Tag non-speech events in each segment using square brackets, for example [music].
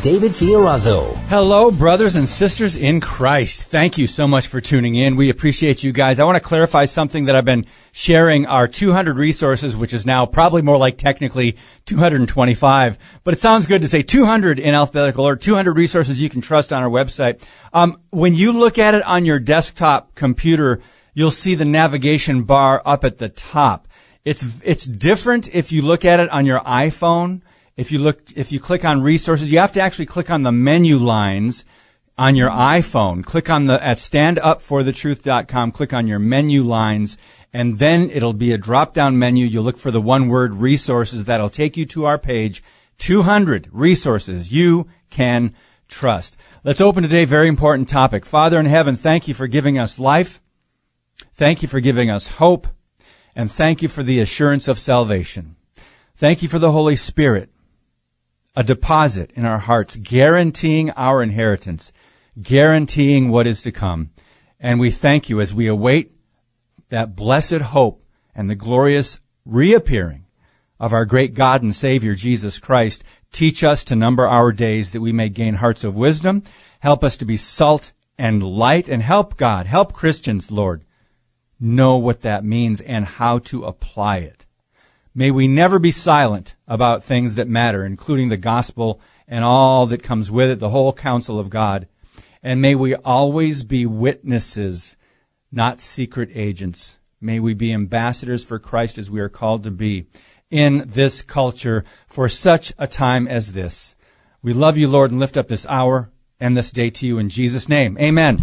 David Fiorazo. Hello, brothers and sisters in Christ. Thank you so much for tuning in. We appreciate you guys. I want to clarify something that I've been sharing our 200 resources, which is now probably more like technically 225, but it sounds good to say 200 in alphabetical or 200 resources you can trust on our website. Um, when you look at it on your desktop computer, you'll see the navigation bar up at the top. It's, it's different if you look at it on your iPhone if you look, if you click on resources, you have to actually click on the menu lines on your iPhone. Click on the, at standupforthetruth.com, click on your menu lines, and then it'll be a drop down menu. You'll look for the one word resources that'll take you to our page. 200 resources you can trust. Let's open today very important topic. Father in heaven, thank you for giving us life. Thank you for giving us hope. And thank you for the assurance of salvation. Thank you for the Holy Spirit a deposit in our hearts, guaranteeing our inheritance, guaranteeing what is to come. And we thank you as we await that blessed hope and the glorious reappearing of our great God and Savior, Jesus Christ. Teach us to number our days that we may gain hearts of wisdom. Help us to be salt and light and help God, help Christians, Lord, know what that means and how to apply it. May we never be silent about things that matter, including the gospel and all that comes with it, the whole counsel of God. And may we always be witnesses, not secret agents. May we be ambassadors for Christ as we are called to be in this culture for such a time as this. We love you, Lord, and lift up this hour and this day to you in Jesus' name. Amen.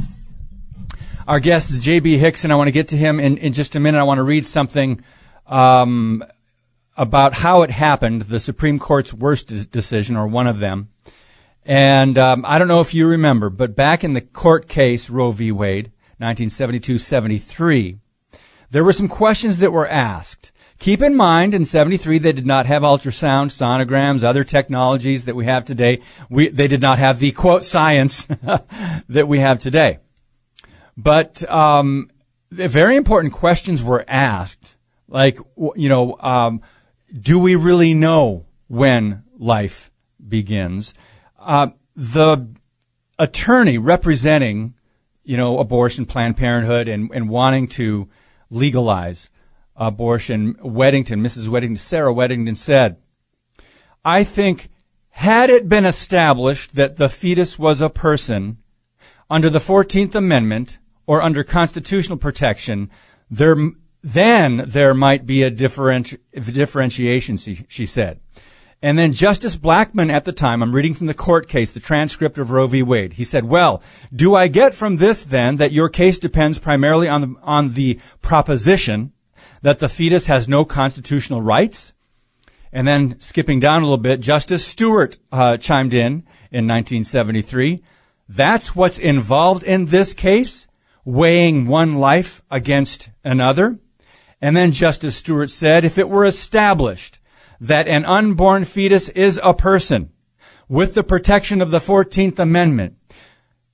Our guest is J.B. Hixson. I want to get to him in, in just a minute. I want to read something um, about how it happened, the Supreme Court's worst decision, or one of them. And um, I don't know if you remember, but back in the court case Roe v. Wade, 1972-73, there were some questions that were asked. Keep in mind, in 73, they did not have ultrasound, sonograms, other technologies that we have today. We, they did not have the quote science [laughs] that we have today. But um, very important questions were asked, like you know, um, do we really know when life begins? Uh, the attorney representing, you know, abortion, Planned Parenthood, and, and wanting to legalize abortion, Weddington, Mrs. Weddington, Sarah Weddington said, I think had it been established that the fetus was a person under the 14th Amendment or under constitutional protection, there then there might be a differenti- differentiation, she, she said. And then Justice Blackmun at the time, I'm reading from the court case, the transcript of Roe v. Wade. He said, well, do I get from this then that your case depends primarily on the, on the proposition that the fetus has no constitutional rights? And then skipping down a little bit, Justice Stewart uh, chimed in in 1973. That's what's involved in this case, weighing one life against another. And then Justice Stewart said, if it were established that an unborn fetus is a person with the protection of the 14th Amendment,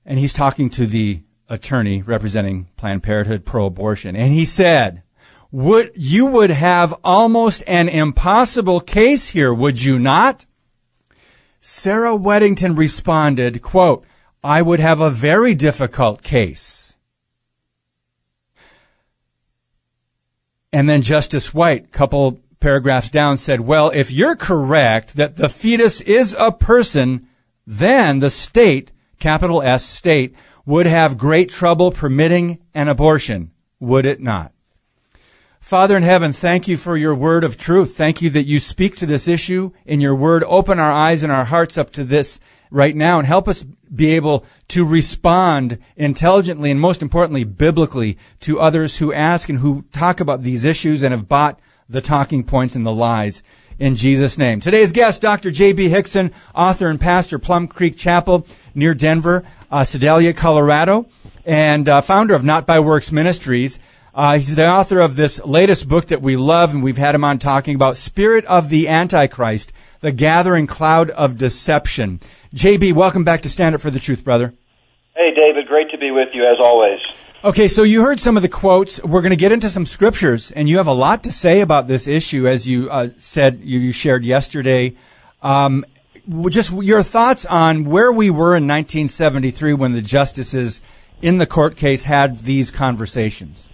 and he's talking to the attorney representing Planned Parenthood pro-abortion, and he said, would, you would have almost an impossible case here, would you not? Sarah Weddington responded, quote, I would have a very difficult case. And then Justice White, a couple paragraphs down, said, well, if you're correct that the fetus is a person, then the state, capital S state, would have great trouble permitting an abortion, would it not? Father in heaven, thank you for your word of truth. Thank you that you speak to this issue in your word. Open our eyes and our hearts up to this right now and help us be able to respond intelligently and most importantly, biblically to others who ask and who talk about these issues and have bought the talking points and the lies in Jesus' name. Today's guest, Dr. J.B. Hixson, author and pastor, Plum Creek Chapel near Denver, uh, Sedalia, Colorado, and uh, founder of Not by Works Ministries. Uh, he's the author of this latest book that we love, and we've had him on talking about Spirit of the Antichrist, the gathering cloud of deception. JB, welcome back to Stand Up for the Truth, brother. Hey, David, great to be with you as always. Okay, so you heard some of the quotes. We're going to get into some scriptures, and you have a lot to say about this issue, as you uh, said you shared yesterday. Um, just your thoughts on where we were in 1973 when the justices in the court case had these conversations.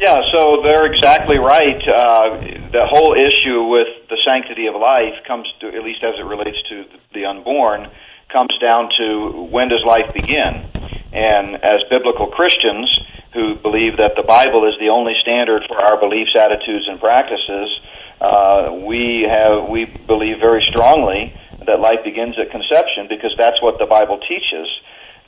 Yeah, so they're exactly right. Uh, the whole issue with the sanctity of life comes to, at least as it relates to the unborn, comes down to when does life begin? And as biblical Christians who believe that the Bible is the only standard for our beliefs, attitudes, and practices, uh, we have we believe very strongly that life begins at conception because that's what the Bible teaches.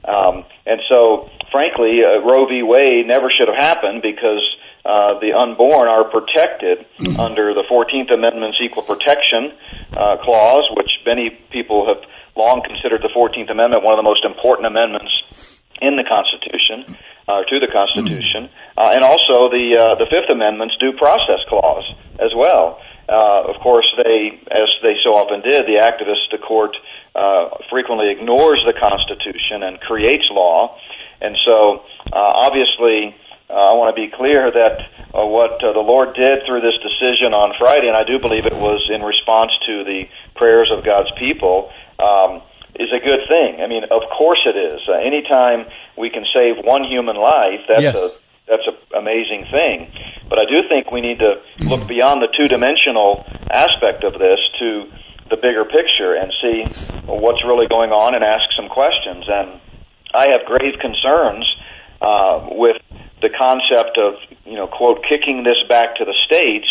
Um, and so, frankly, uh, Roe v. Wade never should have happened because uh, the unborn are protected under the 14th Amendment's equal protection uh, clause, which many people have long considered the 14th Amendment one of the most important amendments in the Constitution, uh, to the Constitution, uh, and also the uh, the Fifth Amendment's due process clause as well. Uh, of course, they, as they so often did, the activist the court uh, frequently ignores the Constitution and creates law, and so uh, obviously. Uh, I want to be clear that uh, what uh, the Lord did through this decision on Friday, and I do believe it was in response to the prayers of God's people, um, is a good thing. I mean, of course it is. Uh, anytime we can save one human life, that's yes. a that's an amazing thing. But I do think we need to look beyond the two dimensional aspect of this to the bigger picture and see what's really going on and ask some questions. And I have grave concerns uh, with the concept of you know quote kicking this back to the states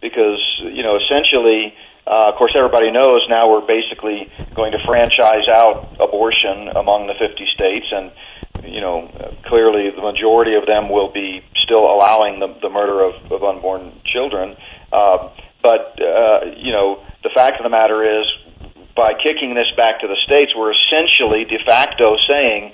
because you know essentially uh, of course, everybody knows now we're basically going to franchise out abortion among the 50 states, and you know, clearly the majority of them will be still allowing the, the murder of, of unborn children. Uh, but uh, you know, the fact of the matter is, by kicking this back to the states, we're essentially de facto saying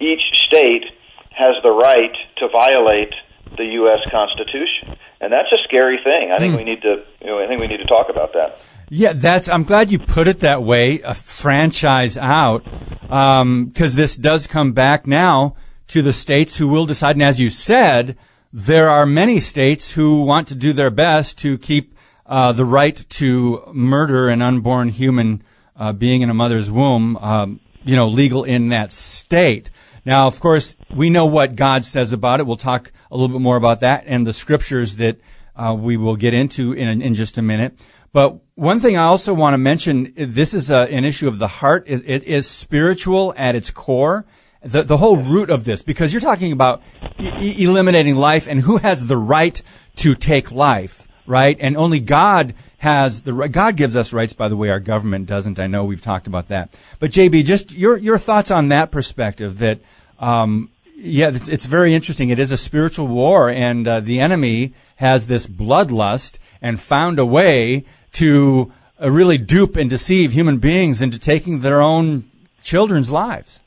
each state has the right to violate the U.S. Constitution, and that's a scary thing. I think mm. we need to, you know, I think we need to talk about that. Yeah, that's. I'm glad you put it that way. A franchise out, because um, this does come back now to the states who will decide. And as you said, there are many states who want to do their best to keep uh, the right to murder an unborn human uh, being in a mother's womb, um, you know, legal in that state. Now, of course, we know what God says about it. We'll talk a little bit more about that and the scriptures that uh, we will get into in, in just a minute. But one thing I also want to mention, this is a, an issue of the heart. It, it is spiritual at its core. The, the whole root of this, because you're talking about e- eliminating life and who has the right to take life, right? And only God has the God gives us rights. By the way, our government doesn't. I know we've talked about that. But JB, just your your thoughts on that perspective. That um, yeah, it's very interesting. It is a spiritual war, and uh, the enemy has this bloodlust and found a way to uh, really dupe and deceive human beings into taking their own children's lives.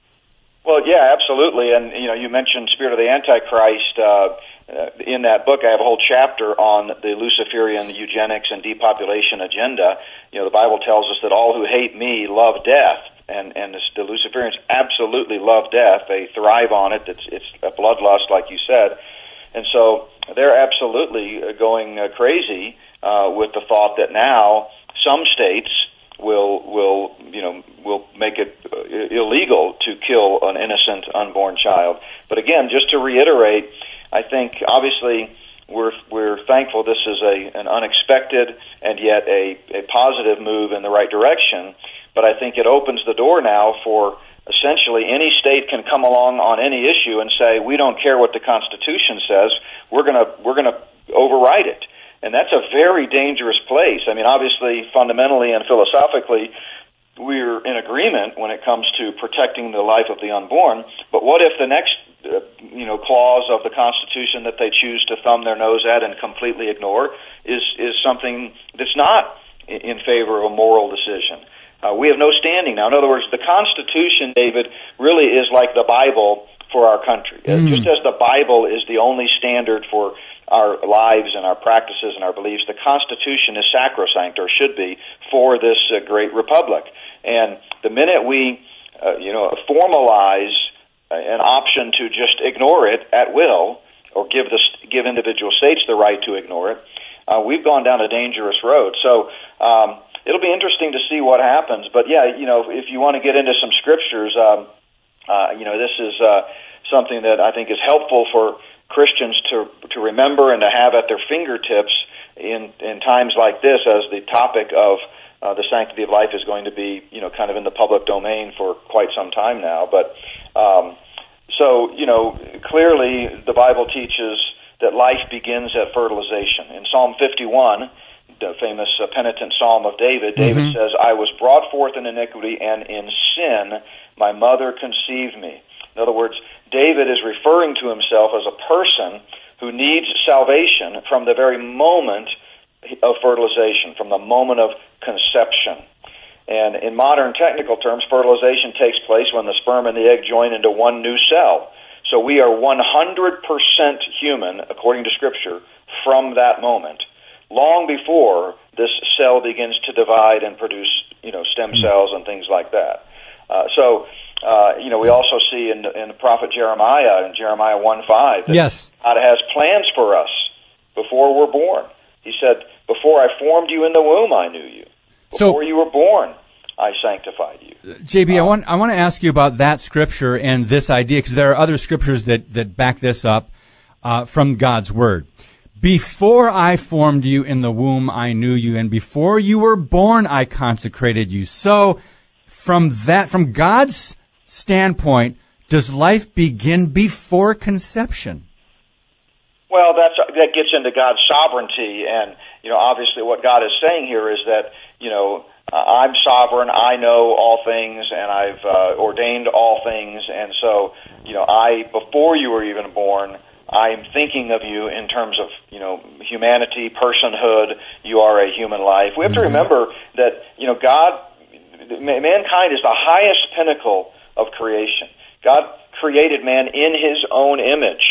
Well, yeah, absolutely. And you know, you mentioned Spirit of the Antichrist. Uh, uh, in that book, I have a whole chapter on the Luciferian eugenics and depopulation agenda. You know, the Bible tells us that all who hate me love death, and and the Luciferians absolutely love death. They thrive on it. It's it's a bloodlust, like you said, and so they're absolutely uh, going uh, crazy uh, with the thought that now some states will will you know will make it uh, illegal to kill an innocent unborn child. But again, just to reiterate, I think obviously we're we're thankful this is a an unexpected and yet a a positive move in the right direction. But I think it opens the door now for essentially any state can come along on any issue and say we don't care what the Constitution says. We're gonna we're gonna override it. And that's a very dangerous place. I mean, obviously, fundamentally and philosophically, we're in agreement when it comes to protecting the life of the unborn. But what if the next uh, you know clause of the Constitution that they choose to thumb their nose at and completely ignore is is something that's not in favor of a moral decision. Uh, we have no standing now. In other words, the Constitution, David, really is like the Bible for our country. Mm. Just as the Bible is the only standard for our lives and our practices and our beliefs, the Constitution is sacrosanct, or should be, for this uh, great republic. And the minute we, uh, you know, formalize an option to just ignore it at will, or give the give individual states the right to ignore it, uh, we've gone down a dangerous road. So um, it'll be interesting to see what happens. But yeah, you know, if you want to get into some scriptures, um, uh, you know, this is uh, something that I think is helpful for Christians to to remember and to have at their fingertips in in times like this, as the topic of uh, the sanctity of life is going to be, you know, kind of in the public domain for quite some time now. But um, so, you know, clearly the Bible teaches that life begins at fertilization. In Psalm 51, the famous uh, penitent psalm of David, David mm-hmm. says, I was brought forth in iniquity, and in sin my mother conceived me. In other words, David is referring to himself as a person who needs salvation from the very moment of fertilization, from the moment of conception. And in modern technical terms, fertilization takes place when the sperm and the egg join into one new cell. So we are 100% human, according to Scripture, from that moment, long before this cell begins to divide and produce, you know, stem hmm. cells and things like that. Uh, so, uh, you know, we also see in, in the prophet Jeremiah, in Jeremiah 1 5, that yes. God has plans for us before we're born. He said, Before I formed you in the womb, I knew you. Before so, you were born, I sanctified you. JB, um, I want I want to ask you about that scripture and this idea because there are other scriptures that that back this up uh, from God's word. Before I formed you in the womb, I knew you, and before you were born, I consecrated you. So, from that, from God's standpoint, does life begin before conception? Well, that's that gets into God's sovereignty, and you know, obviously, what God is saying here is that you know uh, I'm sovereign. I know all things, and I've uh, ordained all things. And so, you know, I before you were even born, I am thinking of you in terms of you know humanity, personhood. You are a human life. We have to mm-hmm. remember that you know God, mankind is the highest pinnacle of creation. God created man in His own image.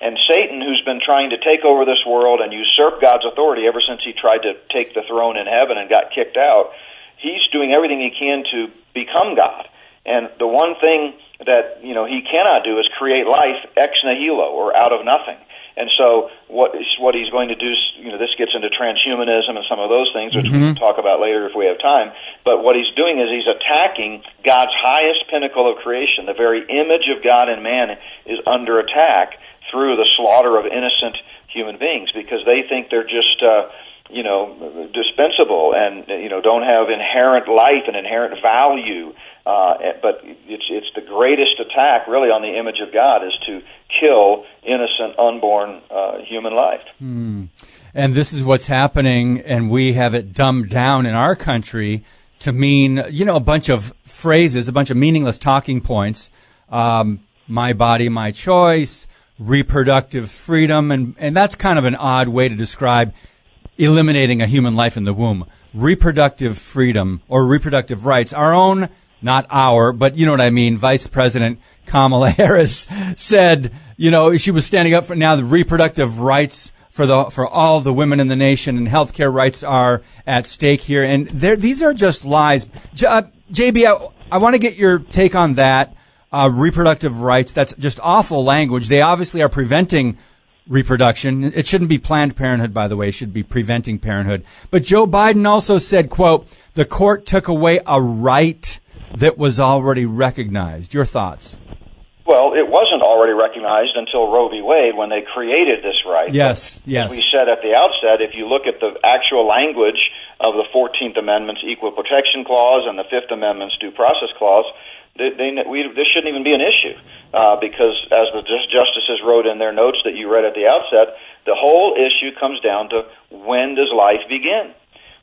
And Satan, who's been trying to take over this world and usurp God's authority ever since he tried to take the throne in heaven and got kicked out, he's doing everything he can to become God. And the one thing that you know he cannot do is create life ex nihilo or out of nothing. And so what is, what he's going to do? You know, this gets into transhumanism and some of those things, which mm-hmm. we can talk about later if we have time. But what he's doing is he's attacking God's highest pinnacle of creation. The very image of God in man is under attack through the slaughter of innocent human beings because they think they're just. Uh, you know, dispensable and you know don't have inherent life and inherent value. Uh, but it's it's the greatest attack, really, on the image of God is to kill innocent, unborn uh, human life. Hmm. And this is what's happening, and we have it dumbed down in our country to mean, you know, a bunch of phrases, a bunch of meaningless talking points. Um, my body, my choice, reproductive freedom, and, and that's kind of an odd way to describe eliminating a human life in the womb. Reproductive freedom or reproductive rights, our own, not our, but you know what I mean. Vice President Kamala [laughs] Harris said, you know, she was standing up for now the reproductive rights for the for all the women in the nation and healthcare rights are at stake here. And there these are just lies. J- uh, JB, I, I want to get your take on that. Uh, reproductive rights. That's just awful language. They obviously are preventing reproduction. It shouldn't be Planned Parenthood, by the way. It should be preventing parenthood. But Joe Biden also said, quote, the court took away a right that was already recognized. Your thoughts? Well, it wasn't already recognized until Roe v. Wade when they created this right. Yes, but yes. We said at the outset, if you look at the actual language of the 14th Amendment's Equal Protection Clause and the Fifth Amendment's Due Process Clause, they, they, we, this shouldn't even be an issue uh, because, as the justices wrote in their notes that you read at the outset, the whole issue comes down to when does life begin.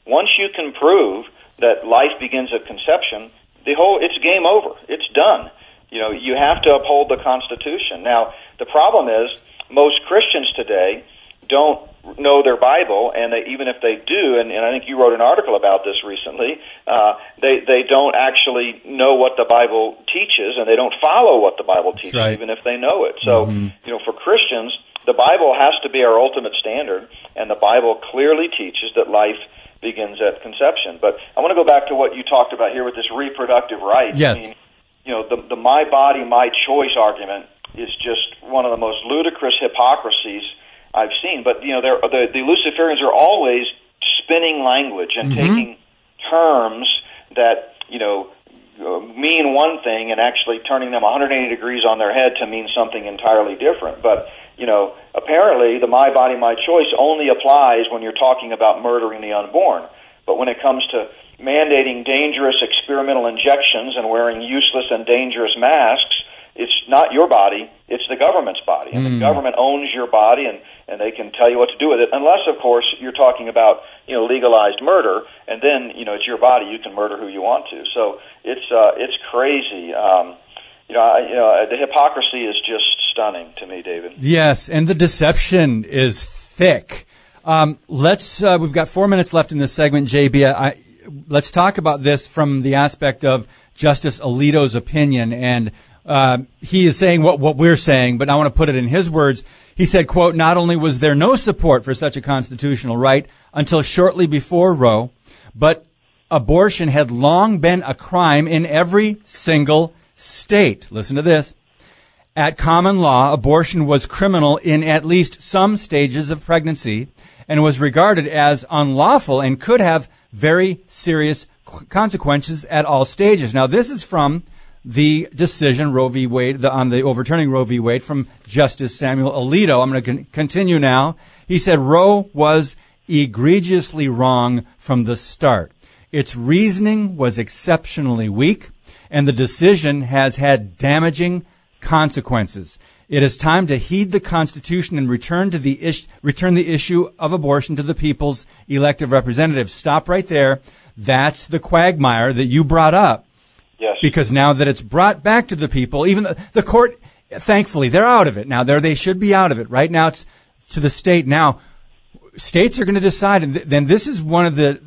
Once you can prove that life begins at conception, the whole it's game over. It's done. you know, you have to uphold the Constitution. Now, the problem is most Christians today don't know their Bible, and they, even if they do, and, and I think you wrote an article about this recently, uh, they they don't actually know what the Bible teaches, and they don't follow what the Bible teaches, right. even if they know it. So, Mm-hmm. you know, for Christians, the Bible has to be our ultimate standard, and the Bible clearly teaches that life begins at conception. But I want to go back to what you talked about here with this reproductive rights. Yes. I mean, you know, the, the my body, my choice argument is just one of the most ludicrous hypocrisies I've seen. But you know, they're, the the Luciferians are always spinning language and taking terms that you know uh, mean one thing and actually turning them 180 degrees on their head to mean something entirely different. But you know, apparently the my body, my choice only applies when you're talking about murdering the unborn. But when it comes to mandating dangerous experimental injections and wearing useless and dangerous masks, it's not your body, it's the government's body. And the government owns your body and, and they can tell you what to do with it. Unless, of course, you're talking about, you know, legalized murder and then, you know, it's your body, you can murder who you want to. So it's, uh, it's crazy. Um, you know, I, you know, the hypocrisy is just stunning to me, David. Yes, and the deception is thick. Um, let's. Uh, we've got four minutes left in this segment, JB. I, let's talk about this from the aspect of Justice Alito's opinion, and uh, he is saying what what we're saying, but I want to put it in his words. He said, "quote Not only was there no support for such a constitutional right until shortly before Roe, but abortion had long been a crime in every single state. Listen to this." At common law, abortion was criminal in at least some stages of pregnancy and was regarded as unlawful and could have very serious consequences at all stages. Now, this is from the decision Roe v. Wade the, on the overturning Roe v. Wade from Justice Samuel Alito. I'm going to con- continue now. He said Roe was egregiously wrong from the start. Its reasoning was exceptionally weak, and the decision has had damaging consequences. It is time to heed the Constitution and return to the ish, return the issue of abortion to the people's elected representatives. Stop right there. That's the quagmire that you brought up. Yes. Because now that it's brought back to the people, even the, the court, thankfully, they're out of it now. There, they should be out of it. Right now, it's to the state. Now, states are going to decide, and th- then this is one of the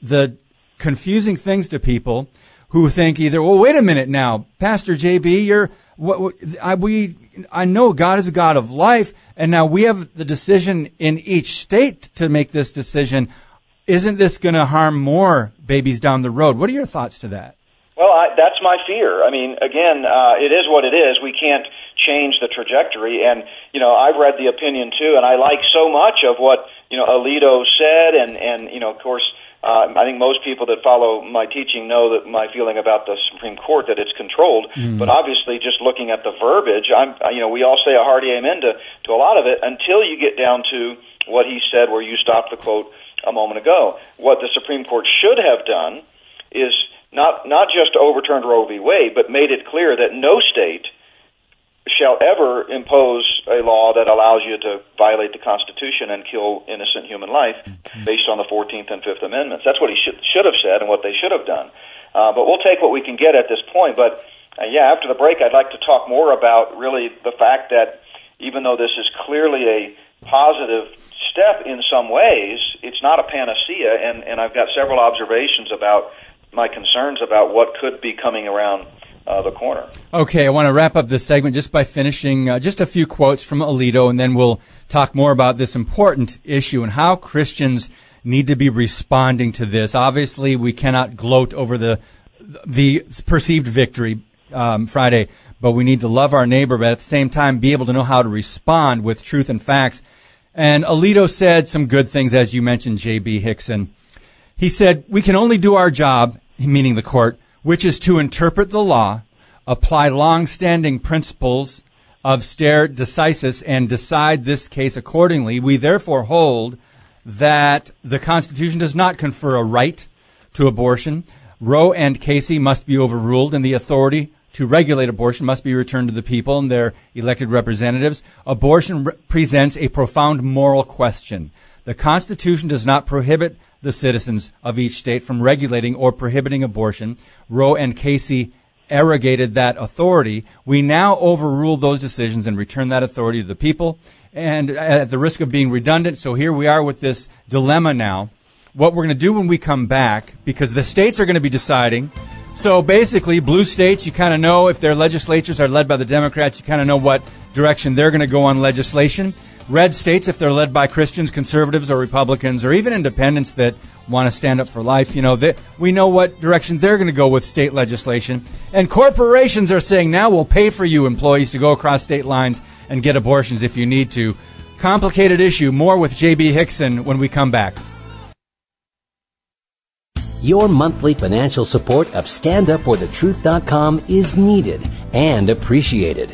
the confusing things to people who think either, well, wait a minute now, Pastor JB, you're what, what I, we I know God is a God of life, and now we have the decision in each state to make this decision. Isn't this going to harm more babies down the road? What are your thoughts to that? Well, I, that's my fear. I mean, again, uh, it is what it is. We can't change the trajectory. And, you know, I've read the opinion too, and I like so much of what, you know, Alito said. And, and you know, of course, uh, I think most people that follow my teaching know that my feeling about the Supreme Court that it's controlled. But obviously, just looking at the verbiage, I'm, you know, we all say a hearty amen to, to a lot of it until you get down to what he said, where you stopped the quote a moment ago. What the Supreme Court should have done is not not just overturned Roe v. Wade, but made it clear that no state shall ever impose a law that allows you to violate the Constitution and kill innocent human life based on the Fourteenth and Fifth Amendments. That's what he should should have said and what they should have done. Uh, but we'll take what we can get at this point. But uh, yeah, after the break, I'd like to talk more about really the fact that even though this is clearly a positive step in some ways, it's not a panacea, and, and I've got several observations about my concerns about what could be coming around uh, the corner. Okay, I want to wrap up this segment just by finishing uh, just a few quotes from Alito, and then we'll talk more about this important issue and how Christians need to be responding to this. Obviously, we cannot gloat over the the perceived victory um, Friday, but we need to love our neighbor, but at the same time, be able to know how to respond with truth and facts. And Alito said some good things, as you mentioned, J.B. Hixson. He said, We can only do our job, meaning the court, which is to interpret the law, apply long-standing principles of stare decisis, and decide this case accordingly. We therefore hold that the Constitution does not confer a right to abortion. Roe and Casey must be overruled, and the authority to regulate abortion must be returned to the people and their elected representatives. Abortion re- presents a profound moral question. The Constitution does not prohibit the citizens of each state from regulating or prohibiting abortion. Roe and Casey arrogated that authority, we now overrule those decisions and return that authority to the people. And at the risk of being redundant, so here we are with this dilemma now. What we're going to do when we come back, because the states are going to be deciding. So basically, blue states, you kind of know if their legislatures are led by the Democrats, you kind of know what direction they're going to go on legislation red states, if they're led by Christians, conservatives, or Republicans, or even independents that want to stand up for life, you know, they, we know what direction they're going to go with state legislation. And corporations are saying now we'll pay for you employees to go across state lines and get abortions if you need to. Complicated issue. More with J.B. Hixson when we come back. Your monthly financial support of StandUpForTheTruth.com is needed and appreciated.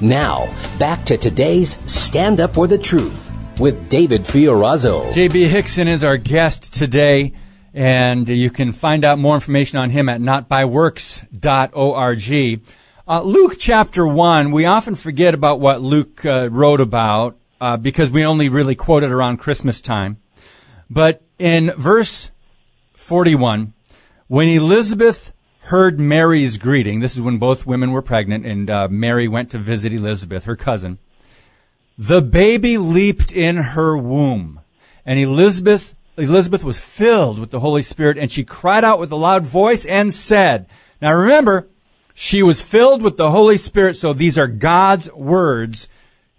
Now, back to today's Stand Up for the Truth with David Fiorazo. JB Hixson is our guest today, and you can find out more information on him at notbyworks.org. Uh, Luke chapter 1, we often forget about what Luke uh, wrote about uh, because we only really quote it around Christmas time. But in verse 41, when Elizabeth heard Mary's greeting. This is when both women were pregnant, and uh, Mary went to visit Elizabeth, her cousin. The baby leaped in her womb, and Elizabeth Elizabeth was filled with the Holy Spirit, and she cried out with a loud voice and said, "Now remember, she was filled with the Holy Spirit, so these are God's words."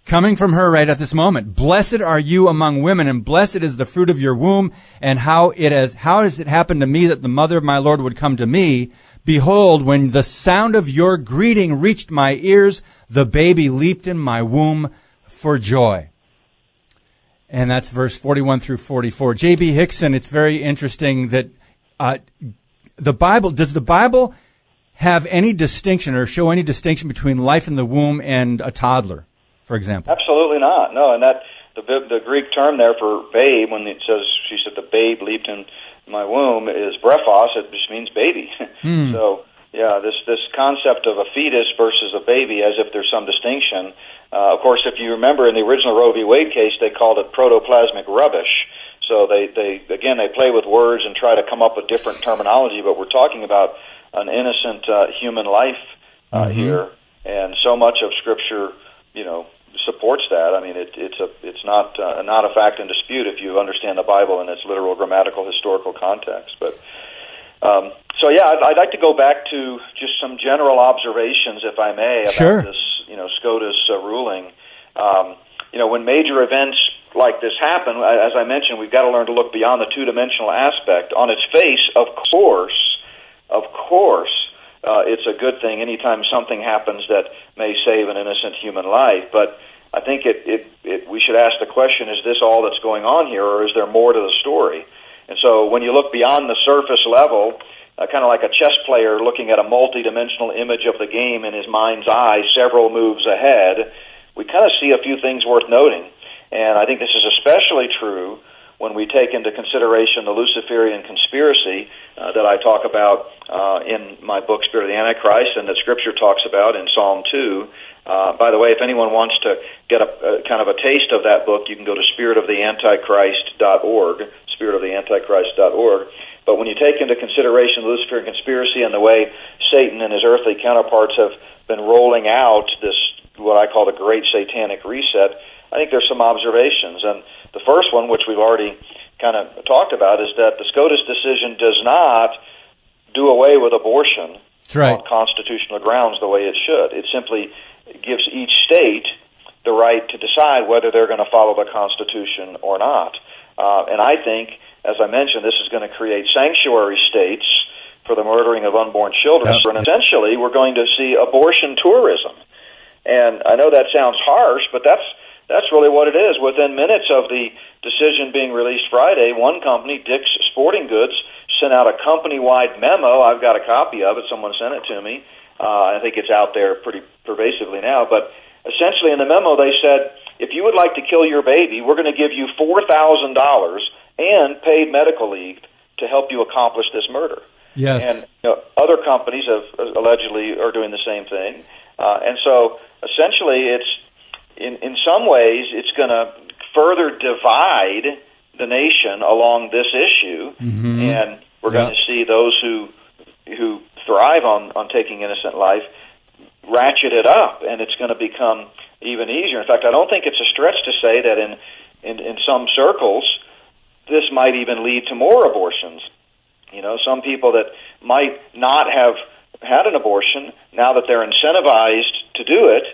coming from her right at this moment. Blessed are you among women, and blessed is the fruit of your womb, and how it has, how has it happened to me that the mother of my Lord would come to me? Behold, when the sound of your greeting reached my ears, the baby leaped in my womb for joy. And that's verse 41 through 44. J.B. Hixson, it's very interesting that uh, the Bible, does the Bible have any distinction or show any distinction between life in the womb and a toddler? for example? Absolutely not. No, and that the the Greek term there for babe, when it says she said the babe leaped in my womb, is brephos. It just means baby. [laughs] Hmm. So yeah, this this concept of a fetus versus a baby, as if there's some distinction. Uh, of course, if you remember in the original Roe v. Wade case, they called it protoplasmic rubbish. So they they again they play with words and try to come up with different terminology, but we're talking about an innocent uh, human life uh, mm-hmm. here, and so much of Scripture, you know, supports that. I mean, it, it's a it's not uh, not a fact in dispute if you understand the Bible in its literal, grammatical, historical context. But um, so, yeah, I'd, I'd like to go back to just some general observations, if I may, about sure. this you know SCOTUS uh, ruling. Um, you know, when major events like this happen, as I mentioned, we've got to learn to look beyond the two-dimensional aspect. On its face, of course, of course, uh, it's a good thing anytime something happens that may save an innocent human life. But I think it, it, it, we should ask the question: Is this all that's going on here, or is there more to the story? And so, when you look beyond the surface level, uh, kind of like a chess player looking at a multi-dimensional image of the game in his mind's eye, several moves ahead, we kind of see a few things worth noting. And I think this is especially true when we take into consideration the Luciferian conspiracy uh, that I talk about uh, in my book Spirit of the Antichrist and that Scripture talks about in Psalm 2. Uh, by the way, if anyone wants to get a, a kind of a taste of that book, you can go to spiritoftheantichrist.org, spiritoftheantichrist.org. But when you take into consideration the Luciferian conspiracy and the way Satan and his earthly counterparts have been rolling out this, what I call the Great Satanic Reset, I think there's some observations. And the first one, which we've already kind of talked about, is that the SCOTUS decision does not do away with abortion right. on constitutional grounds the way it should. It simply gives each state the right to decide whether they're going to follow the Constitution or not. Uh, and I think, as I mentioned, this is going to create sanctuary states for the murdering of unborn children. And essentially, we're going to see abortion tourism. And I know that sounds harsh, but that's that's really what it is. Within minutes of the decision being released Friday, one company, Dick's Sporting Goods, sent out a company-wide memo. I've got a copy of it. Someone sent it to me. Uh, I think it's out there pretty pervasively now. But essentially, in the memo, they said, if you would like to kill your baby, we're going to give you four thousand dollars and paid medical leave to help you accomplish this murder. Yes. And you know, other companies have uh, allegedly are doing the same thing. Uh, and so essentially, it's in, in some ways, it's going to further divide the nation along this issue, mm-hmm. and we're going to see those who who thrive on on taking innocent life, ratchet it up, and it's going to become even easier. In fact, I don't think it's a stretch to say that in in, in some circles, this might even lead to more abortions. You know, some people that might not have had an abortion, now that they're incentivized to do it,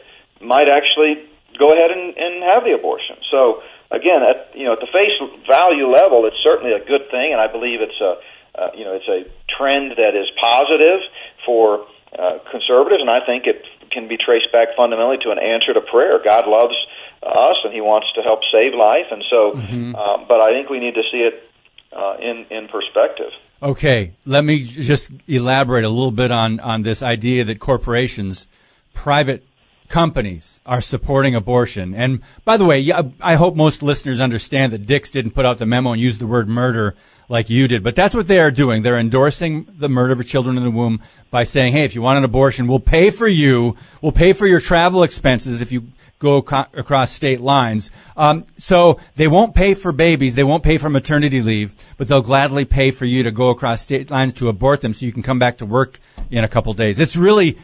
might actually go ahead and, and have the abortion. So again, at you know at the face value level, it's certainly a good thing, and I believe it's a uh, you know it's a trend that is positive for uh, conservatives, and I think it can be traced back fundamentally to an answer to prayer. God loves us, and He wants to help save life, and so. Mm-hmm. Um, but I think we need to see it uh, in in perspective. Okay, let me just elaborate a little bit on on this idea that corporations, private companies are supporting abortion. And by the way, I hope most listeners understand that Dick's didn't put out the memo and use the word murder like you did, but that's what they are doing. They're endorsing the murder of children in the womb by saying, "Hey, if you want an abortion, we'll pay for you. We'll pay for your travel expenses if you go co- across state lines. Um, so they won't pay for babies, they won't pay for maternity leave, but they'll gladly pay for you to go across state lines to abort them so you can come back to work in a couple days. It's really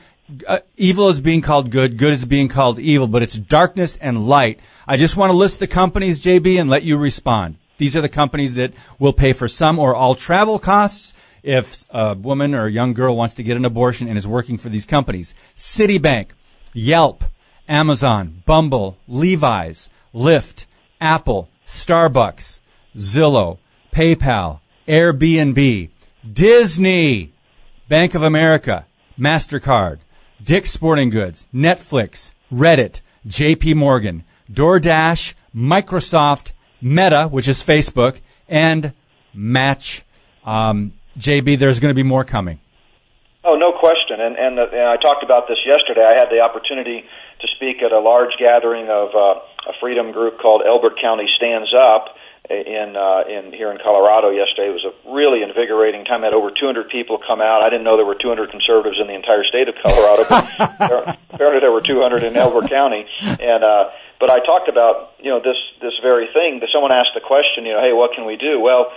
uh, evil is being called good, good is being called evil, but it's darkness and light. I just want to list the companies, JB, and let you respond. These are the companies that will pay for some or all travel costs if a woman or a young girl wants to get an abortion and is working for these companies. Citibank, Yelp, Amazon, Bumble, Levi's, Lyft, Apple, Starbucks, Zillow, PayPal, Airbnb, Disney, Bank of America, MasterCard, Dick's Sporting Goods, Netflix, Reddit, JP Morgan, DoorDash, Microsoft, Meta, which is Facebook, and Match. Um, JB, there's going to be more coming. Oh, no question. And, and, the, and I talked about this yesterday. I had the opportunity to speak at a large gathering of uh, a freedom group called Elbert County Stands Up in uh, in here in Colorado yesterday. It was a really invigorating time. I had over 200 people come out. I didn't know there were 200 conservatives in the entire state of Colorado, but [laughs] apparently there were 200 in Elbert County. And uh, but I talked about you know this this very thing. That someone asked the question, you know, hey, what can we do? Well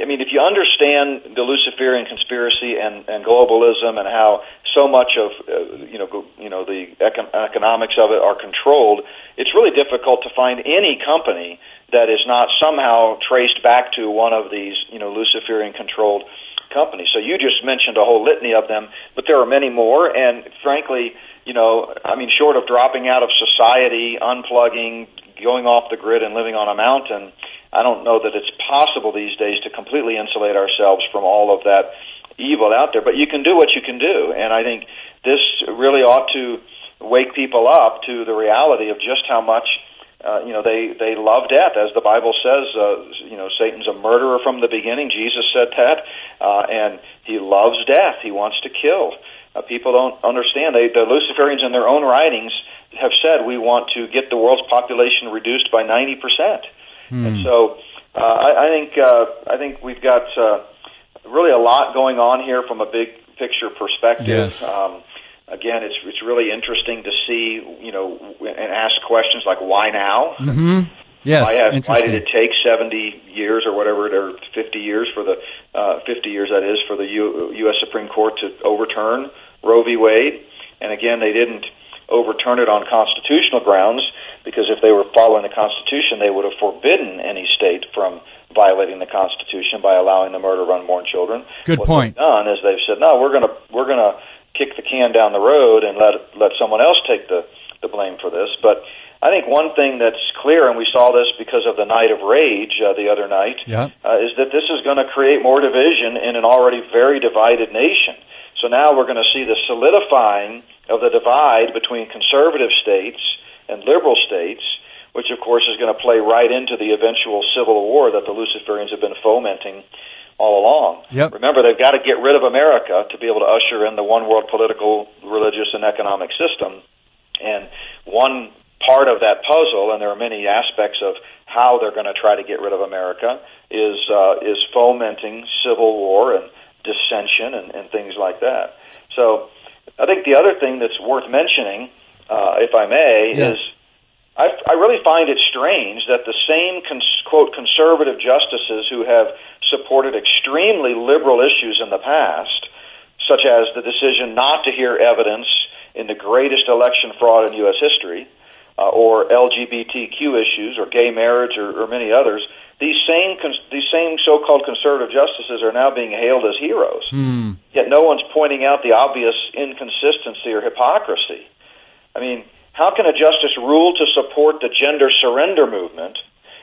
I mean, if you understand the Luciferian conspiracy and, and globalism and how so much of uh, you know go, you know the econ- economics of it are controlled, it's really difficult to find any company that is not somehow traced back to one of these you know Luciferian controlled companies. So you just mentioned a whole litany of them, but there are many more. And frankly, you know, I mean, short of dropping out of society, unplugging, going off the grid, and living on a mountain I don't know that it's possible these days to completely insulate ourselves from all of that evil out there. But you can do what you can do, and I think this really ought to wake people up to the reality of just how much. Uh, you know they they love death, as the Bible says. Uh, you know Satan's a murderer from the beginning. Jesus said that, uh, and he loves death. He wants to kill. Uh, people don't understand. They, the Luciferians, in their own writings, have said we want to get the world's population reduced by ninety percent. Hmm. And so uh, I, I think uh, I think we've got uh, really a lot going on here from a big picture perspective. Yes. Um, again, it's it's really interesting to see you know and ask questions like why now. Mm-hmm. Yes, why, have, why did it take 70 years or whatever, or 50 years for the uh, 50 years that is for the U, U.S. Supreme Court to overturn Roe v. Wade? And again, they didn't overturn it on constitutional grounds because if they were following the Constitution, they would have forbidden any state from violating the Constitution by allowing the murder of unborn children. Good what point. They've done is they've said, no, we're going to we're going to kick the can down the road and let let someone else take the the blame for this. But I think one thing that's clear, and we saw this because of the night of rage uh, the other night, yeah. uh, is that this is going to create more division in an already very divided nation. So now we're going to see the solidifying of the divide between conservative states and liberal states, which of course is going to play right into the eventual civil war that the Luciferians have been fomenting all along. Yep. Remember, they've got to get rid of America to be able to usher in the one world political, religious, and economic system. And one part of that puzzle, and there are many aspects of how they're going to try to get rid of America, is uh, is fomenting civil war and dissension and, and things like that. So, I think the other thing that's worth mentioning uh, if I may, yeah. is I, I really find it strange that the same cons- quote conservative justices who have supported extremely liberal issues in the past such as the decision not to hear evidence in the greatest election fraud in U.S. history, uh, or LGBTQ issues, or gay marriage, or, or many others, these same these same so-called conservative justices are now being hailed as heroes. Hmm. Yet no one's pointing out the obvious inconsistency or hypocrisy. I mean, how can a justice rule to support the gender surrender movement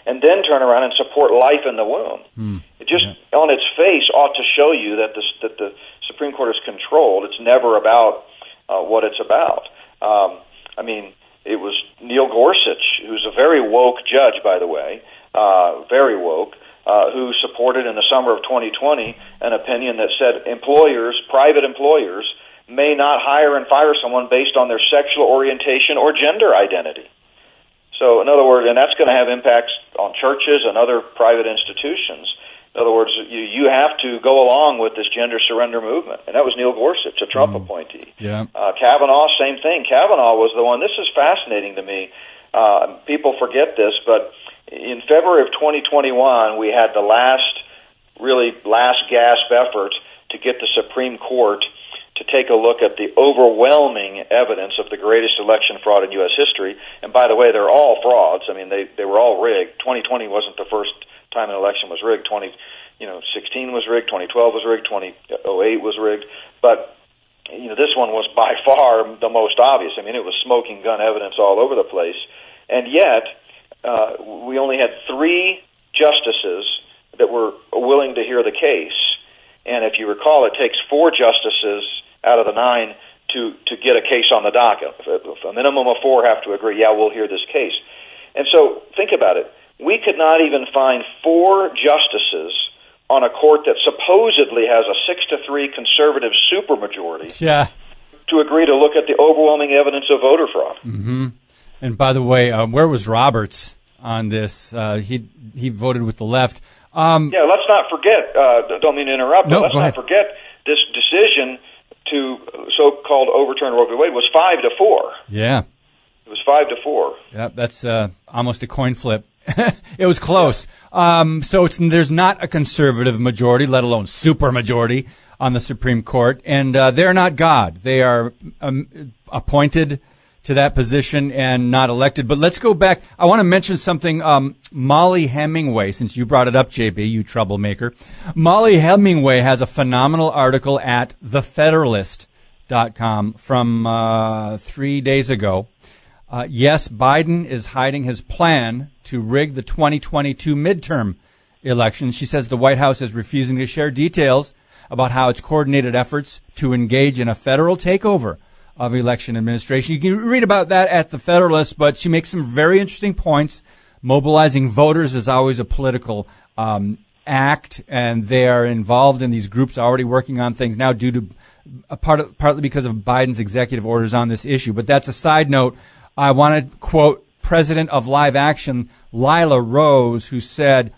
and then turn around and support life in the womb? Hmm. It just, on its face, ought to show you that the, that the Supreme Court is controlled. It's never about uh, what it's about. Um, I mean, it was Neil Gorsuch, who's a very woke judge, by the way, uh, very woke, uh, who supported in the summer of 2020 an opinion that said employers, private employers, may not hire and fire someone based on their sexual orientation or gender identity. So, in other words, and that's going to have impacts on churches and other private institutions. In other words, you, you have to go along with this gender surrender movement. And that was Neil Gorsuch, a Trump mm. appointee. Yeah. Uh, Kavanaugh, same thing. Kavanaugh was the one. This is fascinating to me. Uh, people forget this, but in February of 2021, we had the last, really last gasp effort to get the Supreme Court to take a look at the overwhelming evidence of the greatest election fraud in U.S. history. And by the way, they're all frauds. I mean, they they were all rigged. 2020 wasn't the first time an election was rigged. 20, you know, 16 was rigged. 2012 was rigged. 2008 was rigged. But you know, this one was by [laughs] far the most obvious. I mean, it was smoking gun evidence all over the place. And yet, uh, we only had three justices that were willing to hear the case. And if you recall, it takes four justices out of the nine to, to get a case on the docket. A minimum of four have to agree, yeah, we'll hear this case. And so think about it. We could not even find four justices on a court that supposedly has a six to three conservative supermajority yeah. to agree to look at the overwhelming evidence of voter fraud. Mm-hmm. And by the way, uh, where was Roberts on this? Uh, he he voted with the left. Um, yeah, let's not forget. Uh, don't mean to interrupt, no, but let's not forget this decision to so-called overturn Roe v. Wade was five to four. Yeah, it was five to four. Yeah, that's uh, almost a coin flip. [laughs] it was close. Um, so there's not a conservative majority, let alone super majority, on the Supreme Court, and uh, they're not God. They are um, appointed to that position and not elected. But let's go back. I want to mention something. Um, Mollie Hemingway, since you brought it up, JB, you troublemaker. Mollie Hemingway has a phenomenal article at thefederalist.com from uh, three days ago. Uh, yes, Biden is hiding his plan to rig the 2022 midterm election. She says the White House is refusing to share details about how its coordinated efforts to engage in a federal takeover of election administration. You can read about that at the Federalist, but she makes some very interesting points. Mobilizing voters is always a political um, act, and they are involved in these groups already working on things now due to part of, partly because of Biden's executive orders on this issue. But that's a side note. I want to quote President of Live Action, Lila Rose, who said,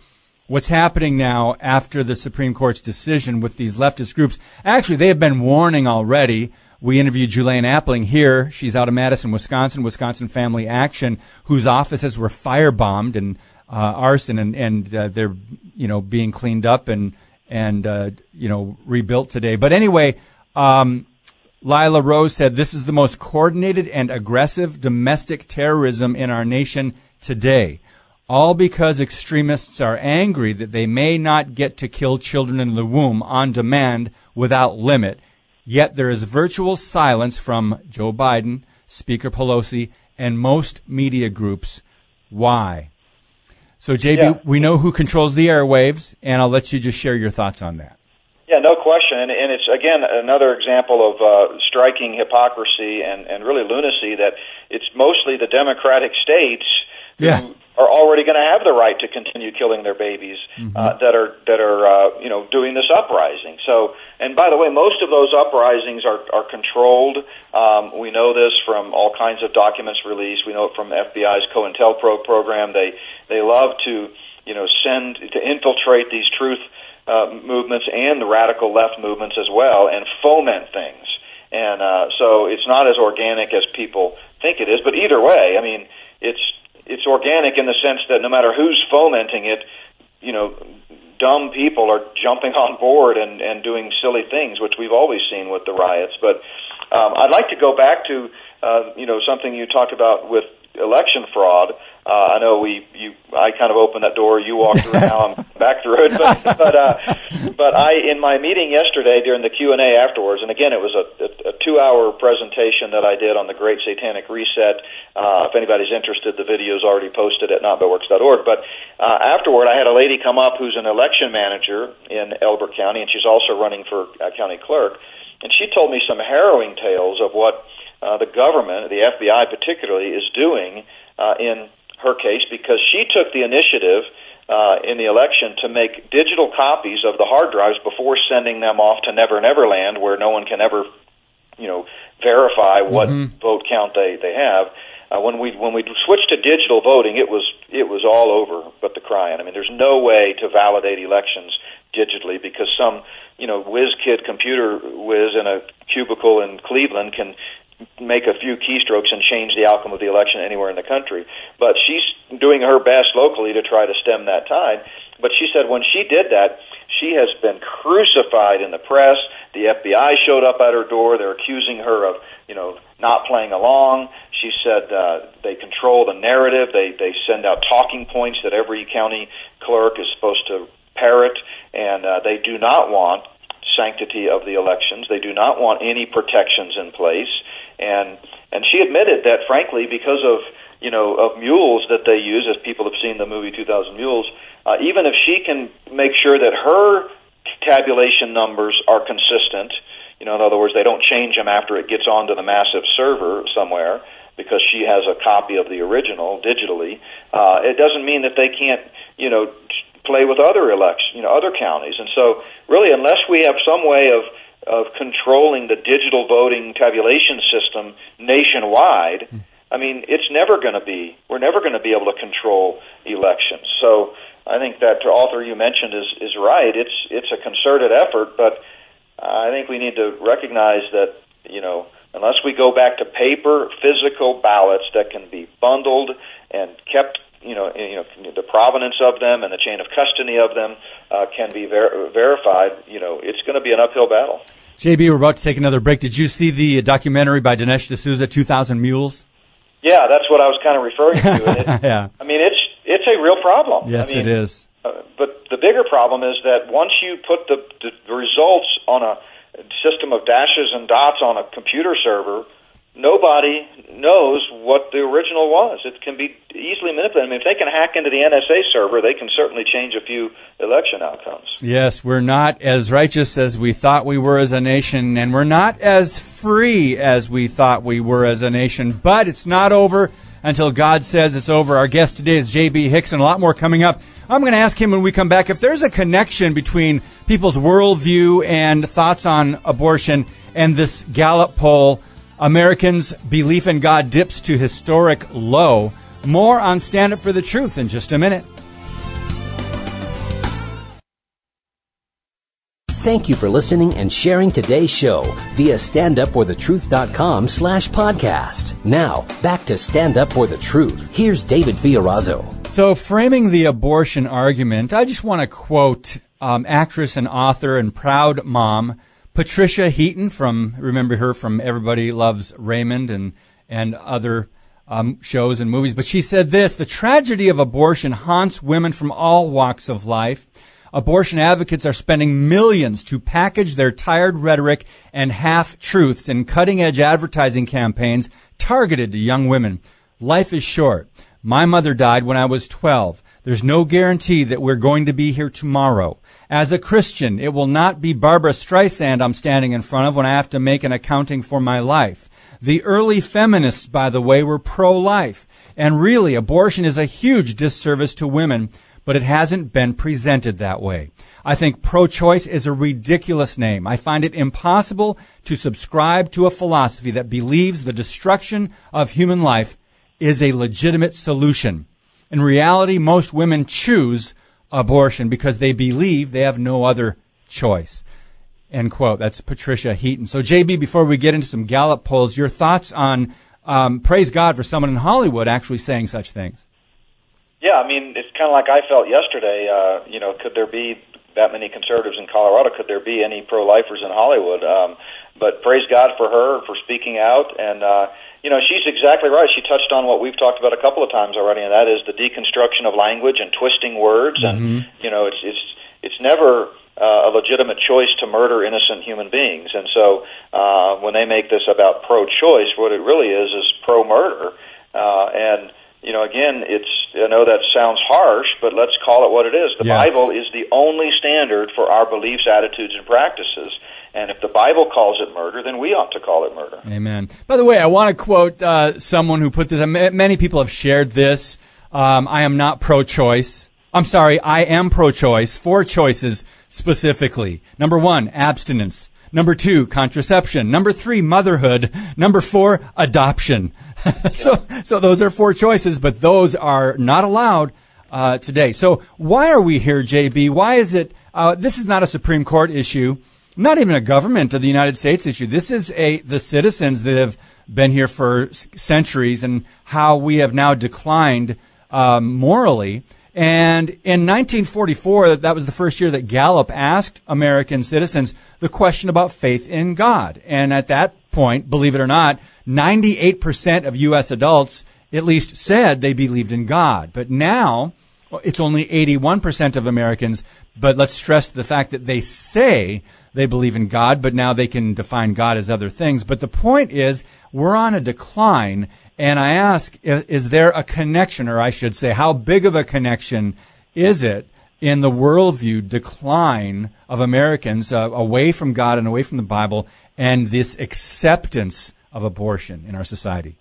What's happening now after the Supreme Court's decision with these leftist groups? Actually, they have been warning already we interviewed Julaine Appling here. She's out of Madison, Wisconsin, Wisconsin Family Action, whose offices were firebombed and uh, arson, and, and uh, they're you know being cleaned up and and uh, you know rebuilt today. But anyway, um, Lila Rose said this is the most coordinated and aggressive domestic terrorism in our nation today. All because extremists are angry that they may not get to kill children in the womb on demand without limit Yet there is virtual silence from Joe Biden, Speaker Pelosi, and most media groups. Why? So, JB, yeah. we know who controls the airwaves, and I'll let you just share your thoughts on that. Yeah, no question, and, and it's again another example of uh, striking hypocrisy and, and really lunacy that it's mostly the Democratic states who yeah are already going to have the right to continue killing their babies mm-hmm. uh, that are that are uh, you know doing this uprising. So, and by the way, most of those uprisings are are controlled. Um, we know this from all kinds of documents released. We know it from FBI's COINTELPRO program. They they love to you know send to infiltrate these truth uh, movements and the radical left movements as well, and foment things. And uh, so it's not as organic as people think it is. But either way, I mean, it's it's organic in the sense that no matter who's fomenting it, you know, dumb people are jumping on board and, and doing silly things, which we've always seen with the riots. But um, I'd like to go back to uh, you know something you talked about with election fraud. Uh, I know we, you, I kind of opened that door. You walked through. now I'm [laughs] back through it. But, but, uh, but I, in my meeting yesterday during the Q and A afterwards, and again, it was a, a, a two-hour presentation that I did on the Great Satanic Reset. Uh, if anybody's interested, the video is already posted at notbyworks.org. But uh, afterward, I had a lady come up who's an election manager in Elbert County, and she's also running for uh, county clerk. And she told me some harrowing tales of what uh, the government, the FBI particularly, is doing uh, in her case because she took the initiative uh, in the election to make digital copies of the hard drives before sending them off to Never Never Land, where no one can ever, you know, verify what mm-hmm. vote count they they have. Uh, when we when we switched to digital voting, it was it was all over but the crying. I mean, there's no way to validate elections digitally because some you know whiz kid computer whiz in a cubicle in Cleveland can make a few keystrokes and change the outcome of the election anywhere in the country. But she's doing her best locally to try to stem that tide. But she said when she did that, she has been crucified in the press. The FBI showed up at her door. They're accusing her of, you know, not playing along. She said uh, they control the narrative. They they send out talking points that every county clerk is supposed to parrot, and uh, they do not want sanctity of the elections. They do not want any protections in place and and she admitted that frankly because of you know of mules that they use as people have seen the movie 2000 mules uh, even if she can make sure that her tabulation numbers are consistent you know in other words they don't change them after it gets onto the massive server somewhere because she has a copy of the original digitally uh, it doesn't mean that they can't you know play with other elections you know other counties and so really unless we have some way of of controlling the digital voting tabulation system nationwide, I mean, it's never going to be. We're never going to be able to control elections. So I think that author you mentioned is is right. It's it's a concerted effort, but I think we need to recognize that you know unless we go back to paper, physical ballots that can be bundled and kept you know, you know, the provenance of them and the chain of custody of them uh, can be ver- verified. You know, it's going to be an uphill battle. JB, we're about to take another break. Did you see the documentary by Dinesh D'Souza, 2,000 Mules? Yeah, that's what I was kind of referring to. It, [laughs] yeah. I mean, it's it's a real problem. Yes, I mean, it is. Uh, but the bigger problem is that once you put the, the results on a system of dashes and dots on a computer server, nobody knows what the original was. It can be easily manipulated. I mean, if they can hack into the NSA server, they can certainly change a few election outcomes. Yes, we're not as righteous as we thought we were as a nation, and we're not as free as we thought we were as a nation. But it's not over until God says it's over. Our guest today is J.B. Hixson A lot more coming up. I'm going to ask him when we come back if there's a connection between people's worldview and thoughts on abortion and this Gallup poll Americans' belief in God dips to historic low. More on Stand Up for the Truth in just a minute. Thank you for listening and sharing today's show via standupforthetruth.com slash podcast. Now, back to Stand Up For The Truth. Here's David Fiorazo. So, framing the abortion argument, I just want to quote um, actress and author and proud mom Patricia Heaton from remember her from Everybody Loves Raymond and and other um, shows and movies. But she said this: the tragedy of abortion haunts women from all walks of life. Abortion advocates are spending millions to package their tired rhetoric and half truths in cutting edge advertising campaigns targeted to young women. Life is short. My mother died when I was 12. There's no guarantee that we're going to be here tomorrow. As a Christian, it will not be Barbra Streisand I'm standing in front of when I have to make an accounting for my life. The early feminists, by the way, were pro-life. And really, abortion is a huge disservice to women, but it hasn't been presented that way. I think pro-choice is a ridiculous name. I find it impossible to subscribe to a philosophy that believes the destruction of human life is a legitimate solution. In reality, most women choose abortion because they believe they have no other choice. End quote. That's Patricia Heaton. So, JB, before we get into some Gallup polls, your thoughts on um, praise God for someone in Hollywood actually saying such things? Yeah, I mean, it's kind of like I felt yesterday. Uh, you know, could there be that many conservatives in Colorado? Could there be any pro-lifers in Hollywood? Um, but praise God for her for speaking out, and uh, you know, she's exactly right. She touched on what we've talked about a couple of times already, and that is the deconstruction of language and twisting words. Mm-hmm. And you know, it's it's it's never uh, a legitimate choice to murder innocent human beings. And so, uh, when they make this about pro-choice, what it really is is pro-murder. Uh, and you know, again, it's I know that sounds harsh, but let's call it what it is. The Yes. Bible is the only standard for our beliefs, attitudes, and practices. And if the Bible calls it murder, then we ought to call it murder. Amen. By the way, I want to quote uh, someone who put this. uh, Many people have shared this. Um, I am not pro-choice. I'm sorry. I am pro-choice. Four choices specifically. Number one, abstinence. Number two, contraception. Number three, motherhood. Number four, adoption. [laughs] so, so those are four choices, but those are not allowed uh, today. So why are we here, JB? Why is it? Uh, this is not a Supreme Court issue, not even a government of the United States issue. This is a the citizens that have been here for centuries and how we have now declined um, morally. And in 1944, that was the first year that Gallup asked American citizens the question about faith in God. And at that point, believe it or not, 98% of U.S. adults at least said they believed in God. But now, it's only 81% of Americans, but let's stress the fact that they say they believe in God, but now they can define God as other things. But the point is, we're on a decline, and I ask, is there a connection, or I should say, how big of a connection is it in the worldview decline of Americans uh, away from God and away from the Bible and this acceptance of abortion in our society?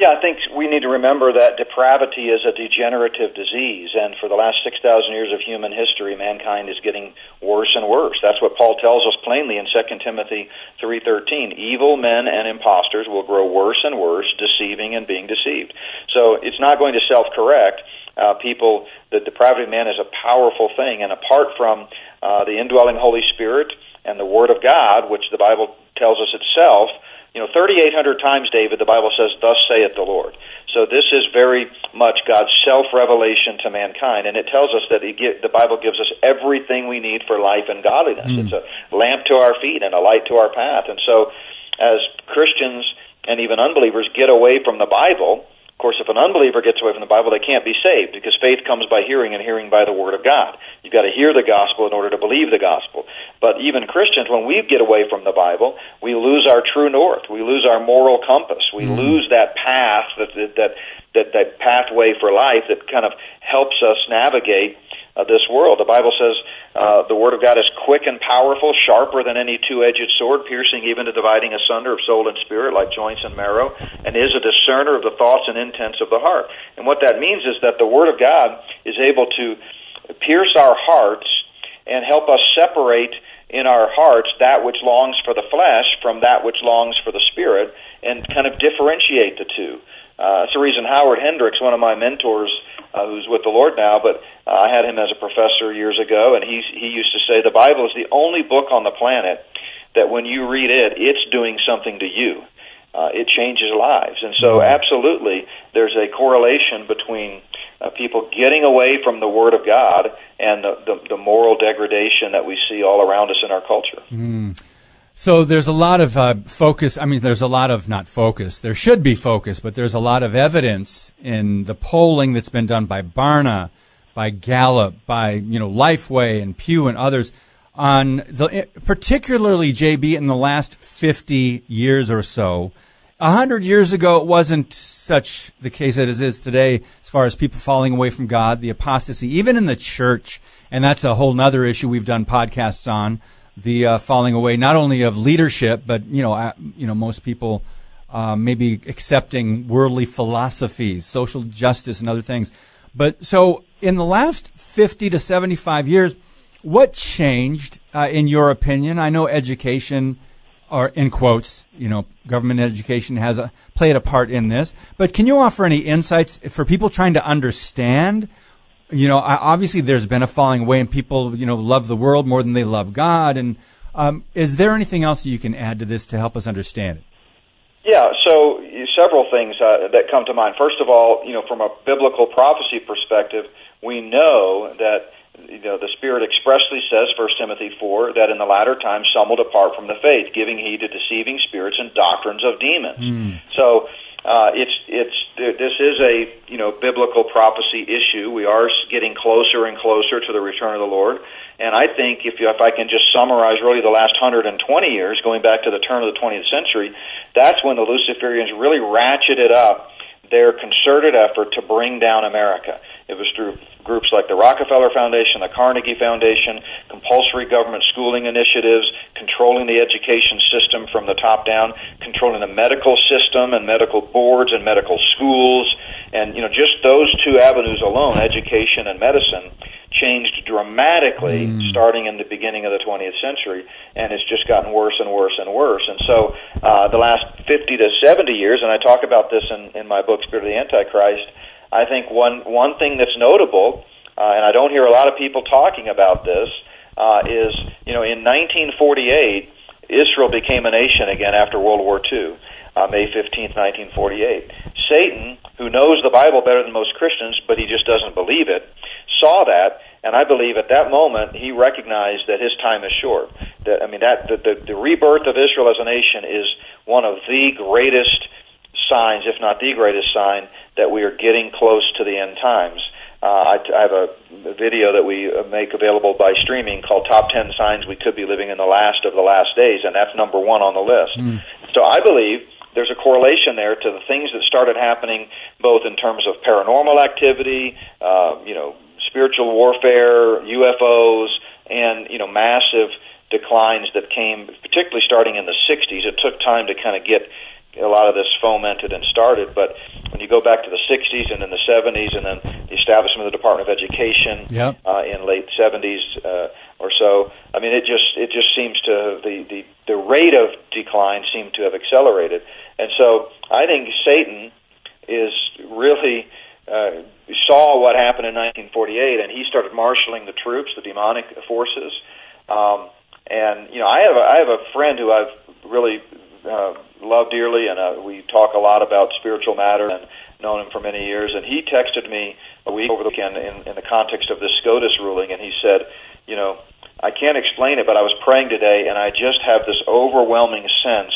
Yeah, I think we need to remember that depravity is a degenerative disease, and for the last 6,000 years of human history, mankind is getting worse and worse. That's what Paul tells us plainly in 2 Timothy 3.13. Evil men and impostors will grow worse and worse, deceiving and being deceived. So it's not going to self-correct. Uh, people, the depravity of man is a powerful thing, and apart from uh, the indwelling Holy Spirit and the Word of God, which the Bible tells us itself, you know, 3,800 times, David, the Bible says, Thus saith the Lord. So this is very much God's self-revelation to mankind, and it tells us that he gi- the Bible gives us everything we need for life and godliness. Mm. It's a lamp to our feet and a light to our path. And so, as Christians and even unbelievers get away from the Bible, of course, if an unbeliever gets away from the Bible, they can't be saved because faith comes by hearing and hearing by the Word of God. You've got to hear the gospel in order to believe the gospel. But even Christians, when we get away from the Bible, we lose our true north. We lose our moral compass. We mm-hmm. lose that path, that, that, that, that, that pathway for life that kind of helps us navigate uh, this world. The Bible says uh, the Word of God is quick and powerful, sharper than any two-edged sword, piercing even to dividing asunder of soul and spirit, like joints and marrow, and is a discerner of the thoughts and intents of the heart. And what that means is that the Word of God is able to pierce our hearts and help us separate in our hearts that which longs for the flesh from that which longs for the spirit, and kind of differentiate the two. Uh, it's the reason Howard Hendricks, one of my mentors, uh, who's with the Lord now, but uh, I had him as a professor years ago, and he he used to say the Bible is the only book on the planet that when you read it, it's doing something to you. Uh, it changes lives, and so absolutely, there's a correlation between uh, people getting away from the Word of God and the, the, the moral degradation that we see all around us in our culture. So there's a lot of uh, focus. I mean, there's a lot of not focus. There should be focus, but there's a lot of evidence in the polling that's been done by Barna, by Gallup, by you know Lifeway and Pew and others on the particularly JB in the last 50 years or so. A hundred years ago, it wasn't such the case as it is today, as far as people falling away from God, the apostasy, even in the church, and that's a whole nother issue we've done podcasts on the uh, falling away not only of leadership, but you know, uh, you know, most people uh, maybe accepting worldly philosophies, social justice, and other things. But so, in the last fifty to seventy-five years, what changed, uh, in your opinion? I know education, or in quotes, you know, government education has a, played a part in this. But can you offer any insights for people trying to understand? You know, I- obviously there's been a falling away, and people, you know, love the world more than they love God. And um, is there anything else that you can add to this to help us understand it? Yeah, so several things uh, that come to mind. First of all, you know, from a biblical prophecy perspective, we know that you know the Spirit expressly says, First Timothy four, that in the latter times some will depart from the faith, giving heed to deceiving spirits and doctrines of demons. Mm. So. Uh, it's it's this is a you know biblical prophecy issue. We are getting closer and closer to the return of the Lord, and I think if you, if I can just summarize really the last 120 years, going back to the turn of the 20th century, that's when the Luciferians really ratcheted up their concerted effort to bring down America. It was through groups like the Rockefeller Foundation, the Carnegie Foundation, compulsory government schooling initiatives, controlling the education system from the top down, controlling the medical system and medical boards and medical schools, and you know just those two avenues alone, education and medicine, changed dramatically mm. starting in the beginning of the 20th century, and it's just gotten worse and worse and worse. And so, uh, the last 50 to 70 years, and I talk about this in, in my book, Spirit of the Antichrist. I think one one thing that's notable, uh, and I don't hear a lot of people talking about this, uh, is you know in 1948 Israel became a nation again after World War II. Uh, May 15th, 1948. Satan, who knows the Bible better than most Christians, but he just doesn't believe it, saw that, and I believe at that moment he recognized that his time is short. That I mean that the, the, the rebirth of Israel as a nation is one of the greatest signs, if not the greatest sign, that we are getting close to the end times. Uh, I, I have a, a video that we make available by streaming called "Top 10 Signs We Could Be Living in the Last of the Last Days," and that's number one on the list. Mm. So I believe there's a correlation there to the things that started happening, both in terms of paranormal activity, uh, you know, spiritual warfare, UFOs, and you know massive declines that came, particularly starting in the 60s. It took time to kind of get a lot of this fomented and started, but when you go back to the 60s and in the 70s, and then the establishment of the Department of Education yep. uh, in late 70s uh, or so, I mean, it just it just seems to the the the rate of decline seemed to have accelerated, and so I think Satan is really uh, saw what happened in 1948, and he started marshaling the troops, the demonic forces. Um, and you know, I have a, I have a friend who I've really uh, loved dearly, and uh, we talk a lot about spiritual matters and known him for many years. And he texted me a week over the weekend in, in the context of this SCOTUS ruling, and he said, you know, I can't explain it, but I was praying today, and I just have this overwhelming sense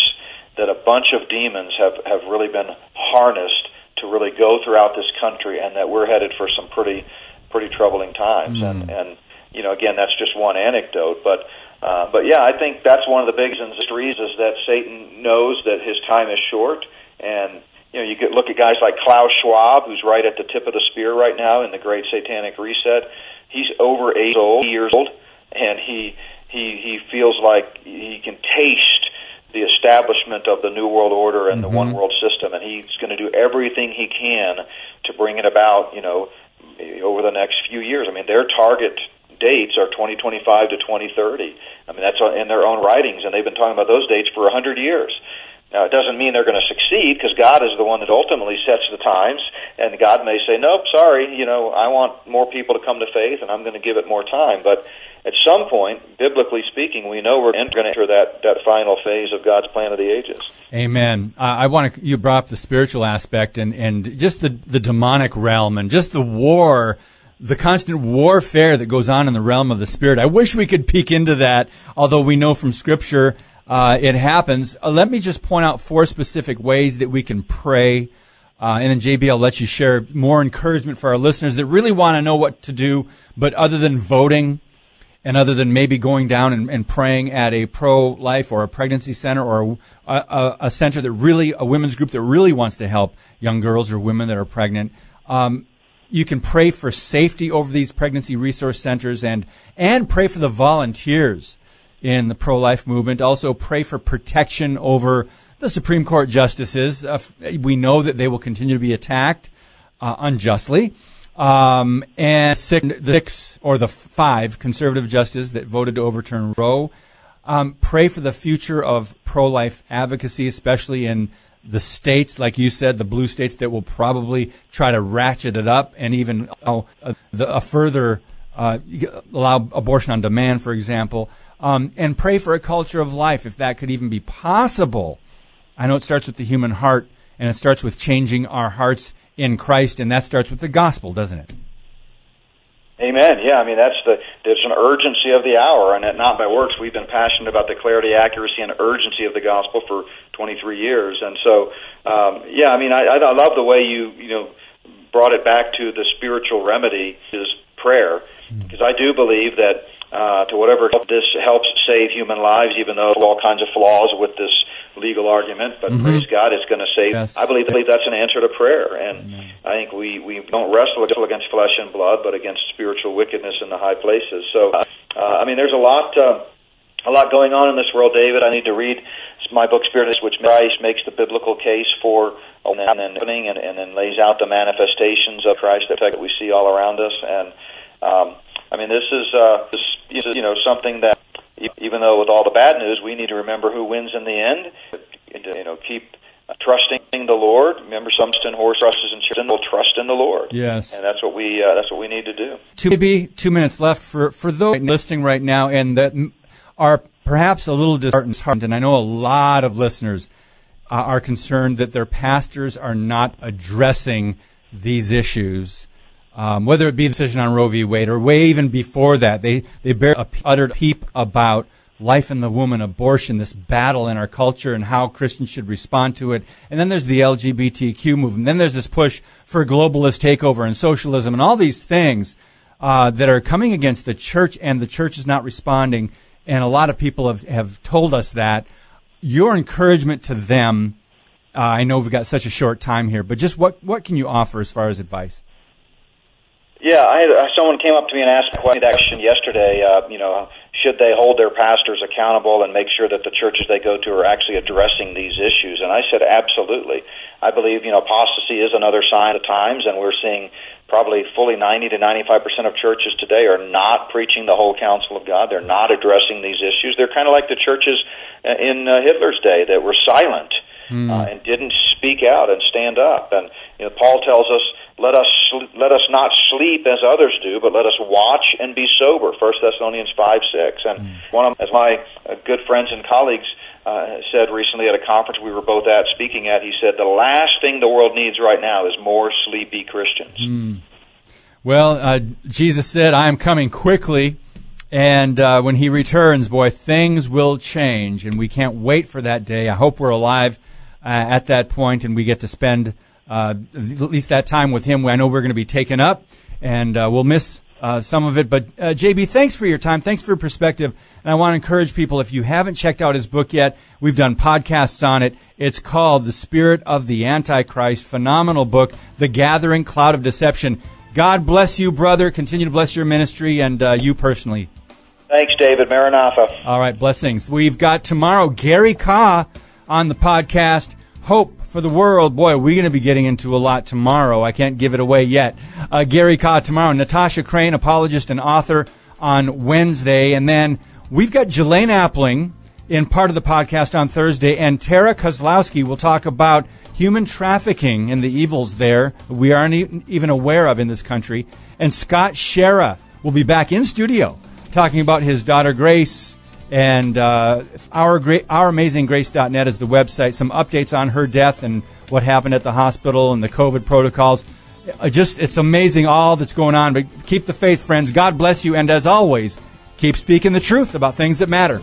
that a bunch of demons have have really been harnessed to really go throughout this country, and that we're headed for some pretty pretty troubling times. Mm. And and you know, again, that's just one anecdote, but. Uh, but yeah, I think that's one of the big reasons is that Satan knows that his time is short, and you know you could look at guys like Klaus Schwab, who's right at the tip of the spear right now in the Great Satanic Reset. He's over eight years old, and he he he feels like he can taste the establishment of the New World Order and mm-hmm. the One World System, and he's going to do everything he can to bring it about. You know, over the next few years. I mean, their target dates are 2025 to 2030. I mean, that's in their own writings, and they've been talking about those dates for a 100 years. Now, it doesn't mean they're going to succeed because God is the one that ultimately sets the times, and God may say, "Nope, sorry, you know, I want more people to come to faith, and I'm going to give it more time." But at some point, biblically speaking, we know we're going to enter that, that final phase of God's plan of the ages. Amen. Uh, I want to, you brought up the spiritual aspect and, and just the, the demonic realm and just the war, the constant warfare that goes on in the realm of the spirit. I wish we could peek into that, although we know from scripture, uh, it happens. Uh, let me just point out four specific ways that we can pray. Uh, and then JB, I'll let you share more encouragement for our listeners that really want to know what to do, but other than voting, and other than maybe going down and, and praying at a pro-life or a pregnancy center or a, a, a, center that really, a women's group that really wants to help young girls or women that are pregnant, um, you can pray for safety over these pregnancy resource centers and, and pray for the volunteers in the pro-life movement. Also pray for protection over the Supreme Court justices. Uh, we know that they will continue to be attacked uh, unjustly. Um, and six, the six or the five conservative justices that voted to overturn Roe. Um, pray for the future of pro-life advocacy, especially in the states, like you said, the blue states that will probably try to ratchet it up and even uh, the, a further uh, allow abortion on demand, for example. Um, and pray for a culture of life, if that could even be possible. I know it starts with the human heart and it starts with changing our hearts in Christ, and that starts with the gospel, doesn't it? Amen. Yeah, I mean that's the there's an urgency of the hour, and at Not by Works, we've been passionate about the clarity, accuracy, and urgency of the gospel for 23 years, and so um, yeah, I mean I, I love the way you you know brought it back to the spiritual remedy is prayer, because I do believe that uh, to whatever this helps save human lives, even though all kinds of flaws with this legal argument. But mm-hmm. praise God, it's going to save. Yes. I believe, believe that's an answer to prayer, and Amen. I think we we don't wrestle against flesh and blood, but against spiritual wickedness in the high places. So, uh, I mean, there's a lot. Uh, a lot going on in this world, David. I need to read my book, Spirit, which Christ makes the biblical case for and then and, and then lays out the manifestations of Christ the fact that we see all around us. And um, I mean, this is, uh, this is you know something that even though with all the bad news, we need to remember who wins in the end. And, you know, keep trusting the Lord. Remember, some in horse trusts and children will trust in the Lord. Yes, and that's what we uh, that's what we need to do. Two, maybe two minutes left for for those listening right now, and that are perhaps a little disheartened. And I know a lot of listeners uh, are concerned that their pastors are not addressing these issues um, whether it be the decision on Roe v. Wade or way even before that, they, they bear a uttered peep about life in the woman, abortion, this battle in our culture and how Christians should respond to it. And then there's the LGBTQ movement. Then there's this push for globalist takeover and socialism and all these things uh, that are coming against the church, and the church is not responding. And a lot of people have, have told us that. Your encouragement to them, uh, I know we've got such a short time here, but just what, what can you offer as far as advice? Yeah, I had, uh, someone came up to me and asked a question yesterday. Uh, you know, should they hold their pastors accountable and make sure that the churches they go to are actually addressing these issues? And I said, absolutely. I believe you know apostasy is another sign of times, and we're seeing probably fully 90 to 95 percent of churches today are not preaching the whole counsel of God. They're not addressing these issues. They're kind of like the churches uh, in uh, Hitler's day that were silent mm. uh, and didn't speak out and stand up. And you know, Paul tells us let us let us not sleep as others do, but let us watch and be sober. First Thessalonians five six. And mm. one of as my uh, good friends and colleagues uh, said recently at a conference we were both at speaking at, he said the last thing the world needs right now is more sleepy Christians. Mm. Well, uh, Jesus said, "I am coming quickly." And uh, when he returns, boy, things will change, and we can't wait for that day. I hope we're alive uh, at that point, and we get to spend uh, at least that time with him. I know we're going to be taken up, and uh, we'll miss uh, some of it. But uh, JB, thanks for your time. Thanks for your perspective. And I want to encourage people if you haven't checked out his book yet, we've done podcasts on it. It's called The Spirit of the Antichrist. Phenomenal book, The Gathering Cloud of Deception. God bless you, brother. Continue to bless your ministry and uh, you personally. Thanks, David. Maranatha. All right, blessings. We've got tomorrow Gary Kah on the podcast. Hope for the world. Boy, we're going to be getting into a lot tomorrow. I can't give it away yet. Uh, Gary Kah tomorrow. Natasha Crain, apologist and author on Wednesday. And then we've got Julaine Appling in part of the podcast on Thursday. And Tara Kozlowski will talk about human trafficking and the evils there we aren't even aware of in this country. And Scott Schara will be back in studio talking about his daughter Grace and uh, our great, ouramazinggrace.net is the website. Some updates on her death and what happened at the hospital and the COVID protocols. Just it's amazing all that's going on. But keep the faith, friends. God bless you, and as always, keep speaking the truth about things that matter.